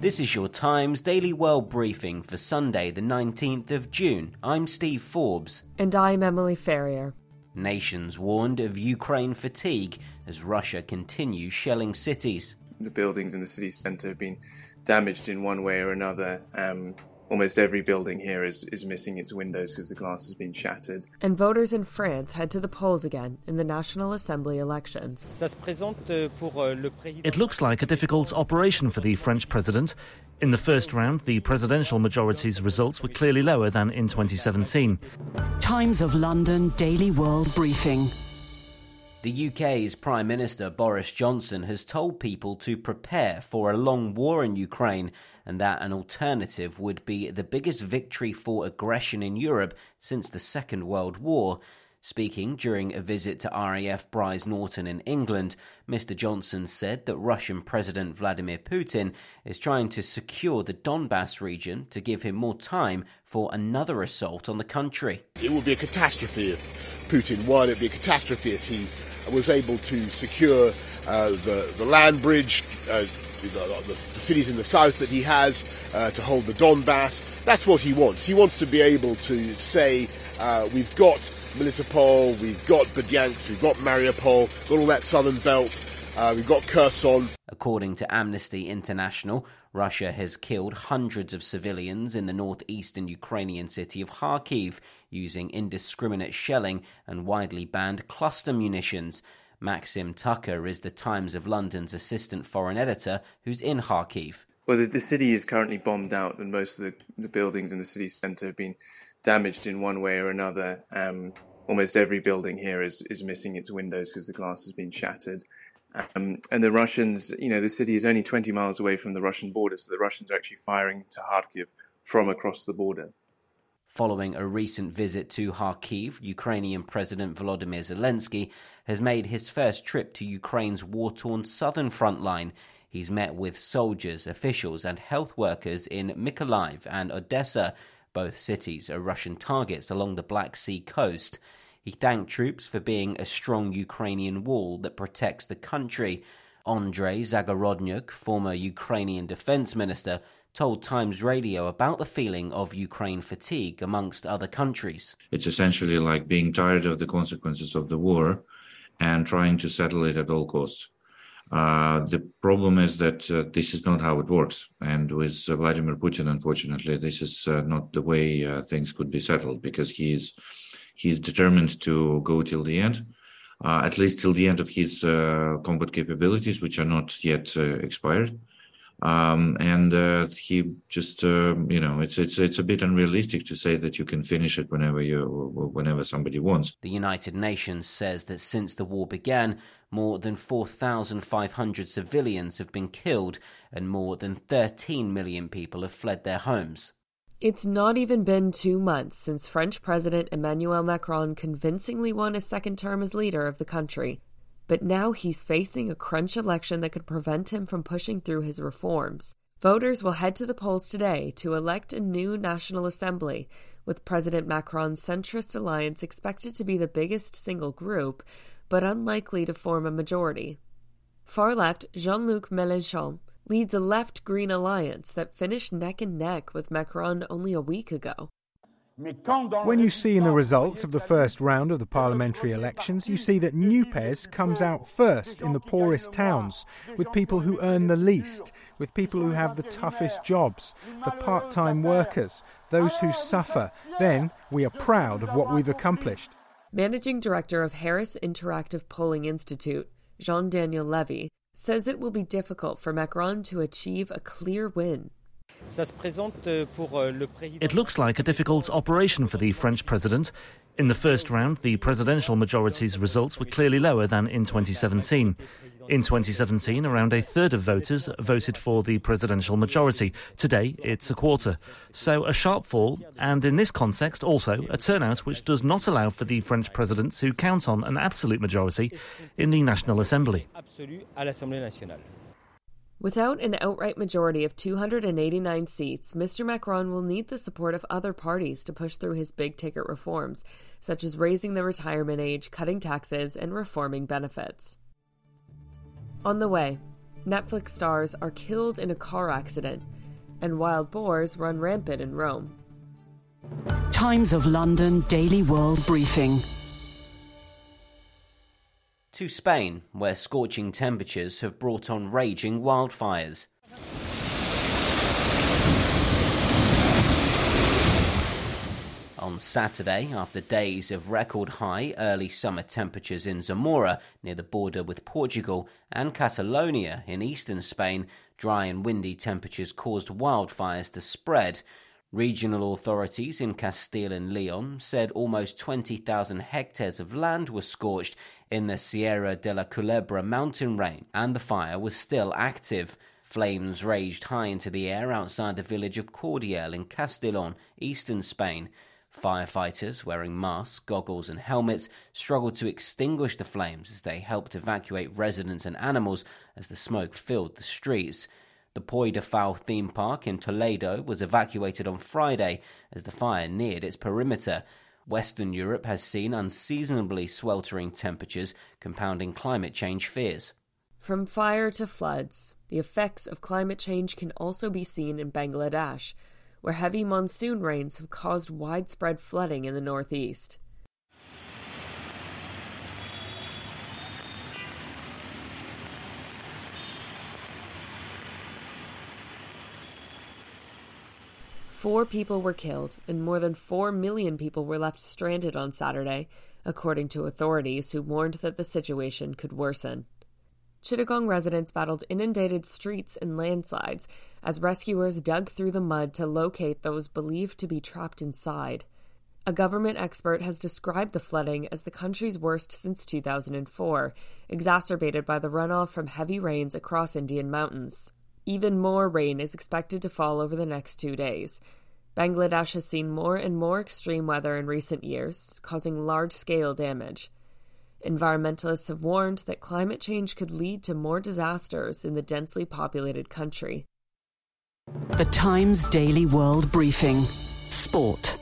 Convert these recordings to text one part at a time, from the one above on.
This is your Times Daily World Briefing for Sunday, the 19th of June. I'm Steve Forbes. And I'm Emily Ferrier. Nations warned of Ukraine fatigue as Russia continues shelling cities. The buildings in the city centre have been damaged in one way or another. Um, almost every building here is, is missing its windows because the glass has been shattered. And voters in France head to the polls again in the National Assembly elections. It looks like a difficult operation for the French president. In the first round, the presidential majority's results were clearly lower than in 2017. Times of London Daily World Briefing. The UK's Prime Minister Boris Johnson has told people to prepare for a long war in Ukraine and that an alternative would be the biggest victory for aggression in Europe since the Second World War. Speaking during a visit to RAF Brize Norton in England, Mr. Johnson said that Russian President Vladimir Putin is trying to secure the Donbass region to give him more time for another assault on the country. It would be a catastrophe if Putin won. It would be a catastrophe if he was able to secure uh, the, the land bridge. Uh, the, the, the, cities in the south that he has uh, to hold the Donbass. That's what he wants. He wants to be able to say, uh, we've got Melitopol, we've got Berdyansk, we've got Mariupol, got all that southern belt, uh, we've got Kherson. According to Amnesty International, Russia has killed hundreds of civilians in the northeastern Ukrainian city of Kharkiv using indiscriminate shelling and widely banned cluster munitions. Maxim Tucker is the Times of London's assistant foreign editor who's in Kharkiv. Well, the, the city is currently bombed out, and most of the, the buildings in the city centre have been damaged in one way or another. Um, almost every building here is, is missing its windows because the glass has been shattered. Um, and the Russians, you know, the city is only 20 miles away from the Russian border, so the Russians are actually firing to Kharkiv from across the border. Following a recent visit to Kharkiv, Ukrainian President Volodymyr Zelensky has made his first trip to Ukraine's war torn southern front line. He's met with soldiers, officials, and health workers in Mykolaiv and Odessa. Both cities are Russian targets along the Black Sea coast. He thanked troops for being a strong Ukrainian wall that protects the country. Andrei Zagorodnyuk, former Ukrainian defense minister, told Times Radio about the feeling of Ukraine fatigue amongst other countries. It's essentially like being tired of the consequences of the war and trying to settle it at all costs. Uh, the problem is that uh, this is not how it works. And with Vladimir Putin, unfortunately, this is uh, not the way uh, things could be settled because he is he's determined to go till the end, uh, at least till the end of his combat capabilities, which are not yet expired. Um, and uh, he just uh, you know it's it's it's a bit unrealistic to say that you can finish it whenever you whenever somebody wants. The United Nations says that since the war began, more than 4,500 civilians have been killed and more than 13 million people have fled their homes. It's not even been two months since French President Emmanuel Macron convincingly won a second term as leader of the country. But now he's facing a crunch election that could prevent him from pushing through his reforms. Voters will head to the polls today to elect a new National Assembly, with President Macron's centrist alliance expected to be the biggest single group, but unlikely to form a majority. Far left Jean Luc Mélenchon leads a left green alliance that finished neck and neck with Macron only a week ago. When you see in the results of the first round of the parliamentary elections, you see that NUPES comes out first in the poorest towns, with people who earn the least, with people who have the toughest jobs, the part time workers, those who suffer. Then we are proud of what we've accomplished. Managing Director of Harris Interactive Polling Institute, Jean Daniel Levy, says it will be difficult for Macron to achieve a clear win. Euh, euh, it looks like a difficult operation for the French president. In the first round, the presidential majority's results were clearly lower than in 2017. In 2017, around a third of voters voted for the presidential majority. Today, it's a quarter. So a sharp fall, and in this context, also a turnout which does not allow for the French president to count on an absolute majority in the National Assembly. Without an outright majority of 289 seats, Mr. Macron will need the support of other parties to push through his big ticket reforms, such as raising the retirement age, cutting taxes, and reforming benefits. On the way, Netflix stars are killed in a car accident, and wild boars run rampant in Rome. Times of London Daily World Briefing to Spain, where scorching temperatures have brought on raging wildfires. On Saturday, after days of record high early summer temperatures in Zamora, near the border with Portugal, and Catalonia in eastern Spain, dry and windy temperatures caused wildfires to spread. Regional authorities in Castile and Leon said almost 20,000 hectares of land were scorched in the Sierra de la Culebra mountain range, and the fire was still active. Flames raged high into the air outside the village of Cordial in Castellon, eastern Spain. Firefighters, wearing masks, goggles, and helmets, struggled to extinguish the flames as they helped evacuate residents and animals as the smoke filled the streets. The Puy du Fou theme park in Toledo was evacuated on Friday as the fire neared its perimeter. Western Europe has seen unseasonably sweltering temperatures, compounding climate change fears. From fire to floods, the effects of climate change can also be seen in Bangladesh, where heavy monsoon rains have caused widespread flooding in the northeast. Four people were killed, and more than four million people were left stranded on Saturday, according to authorities who warned that the situation could worsen. Chittagong residents battled inundated streets and landslides as rescuers dug through the mud to locate those believed to be trapped inside. A government expert has described the flooding as the country's worst since 2004, exacerbated by the runoff from heavy rains across Indian mountains. Even more rain is expected to fall over the next two days. Bangladesh has seen more and more extreme weather in recent years, causing large scale damage. Environmentalists have warned that climate change could lead to more disasters in the densely populated country. The Times Daily World Briefing Sport.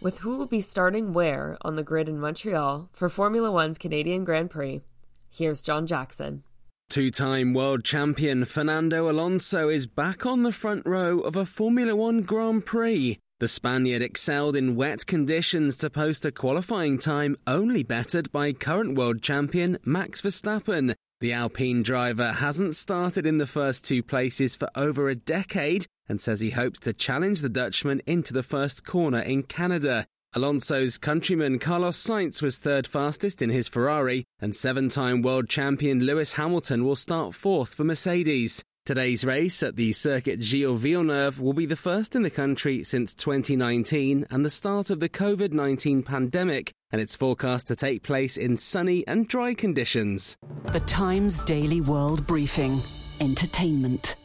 With who will be starting where on the grid in Montreal for Formula One's Canadian Grand Prix, here's John Jackson. Two time world champion Fernando Alonso is back on the front row of a Formula One Grand Prix. The Spaniard excelled in wet conditions to post a qualifying time only bettered by current world champion Max Verstappen. The Alpine driver hasn't started in the first two places for over a decade and says he hopes to challenge the Dutchman into the first corner in Canada. Alonso's countryman Carlos Sainz was third fastest in his Ferrari, and seven time world champion Lewis Hamilton will start fourth for Mercedes. Today's race at the Circuit Gilles Villeneuve will be the first in the country since 2019 and the start of the COVID 19 pandemic, and it's forecast to take place in sunny and dry conditions. The Times Daily World Briefing Entertainment.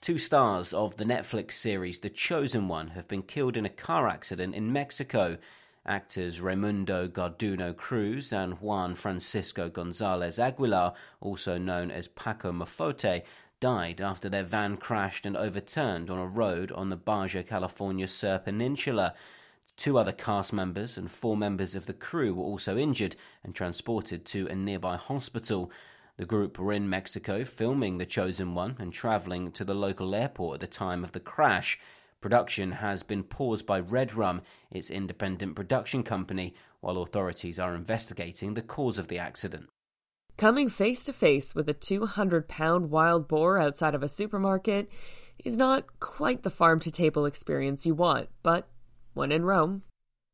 Two stars of the Netflix series The Chosen One have been killed in a car accident in Mexico. Actors Raimundo Garduno Cruz and Juan Francisco Gonzalez Aguilar, also known as Paco Mufote, died after their van crashed and overturned on a road on the Baja California Sur Peninsula. Two other cast members and four members of the crew were also injured and transported to a nearby hospital. The group were in Mexico filming The Chosen One and traveling to the local airport at the time of the crash. Production has been paused by Redrum, its independent production company, while authorities are investigating the cause of the accident. Coming face to face with a 200 pound wild boar outside of a supermarket is not quite the farm to table experience you want, but when in Rome.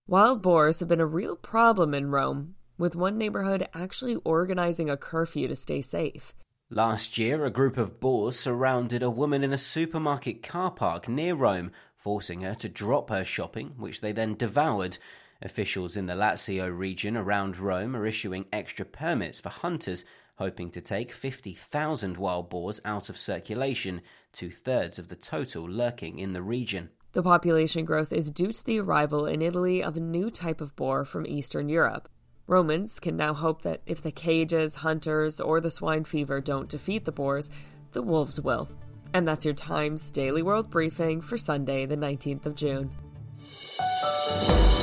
Wild boars have been a real problem in Rome, with one neighborhood actually organizing a curfew to stay safe. Last year, a group of boars surrounded a woman in a supermarket car park near Rome, forcing her to drop her shopping, which they then devoured. Officials in the Lazio region around Rome are issuing extra permits for hunters, hoping to take 50,000 wild boars out of circulation, two thirds of the total lurking in the region. The population growth is due to the arrival in Italy of a new type of boar from Eastern Europe. Romans can now hope that if the cages, hunters, or the swine fever don't defeat the boars, the wolves will. And that's your Times Daily World Briefing for Sunday, the 19th of June.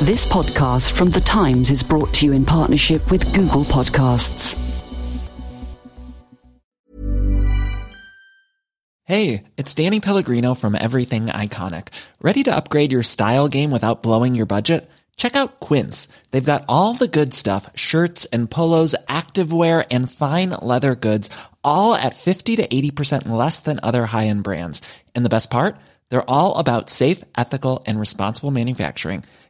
This podcast from The Times is brought to you in partnership with Google Podcasts. Hey, it's Danny Pellegrino from Everything Iconic. Ready to upgrade your style game without blowing your budget? Check out Quince. They've got all the good stuff shirts and polos, activewear, and fine leather goods, all at 50 to 80% less than other high end brands. And the best part? They're all about safe, ethical, and responsible manufacturing.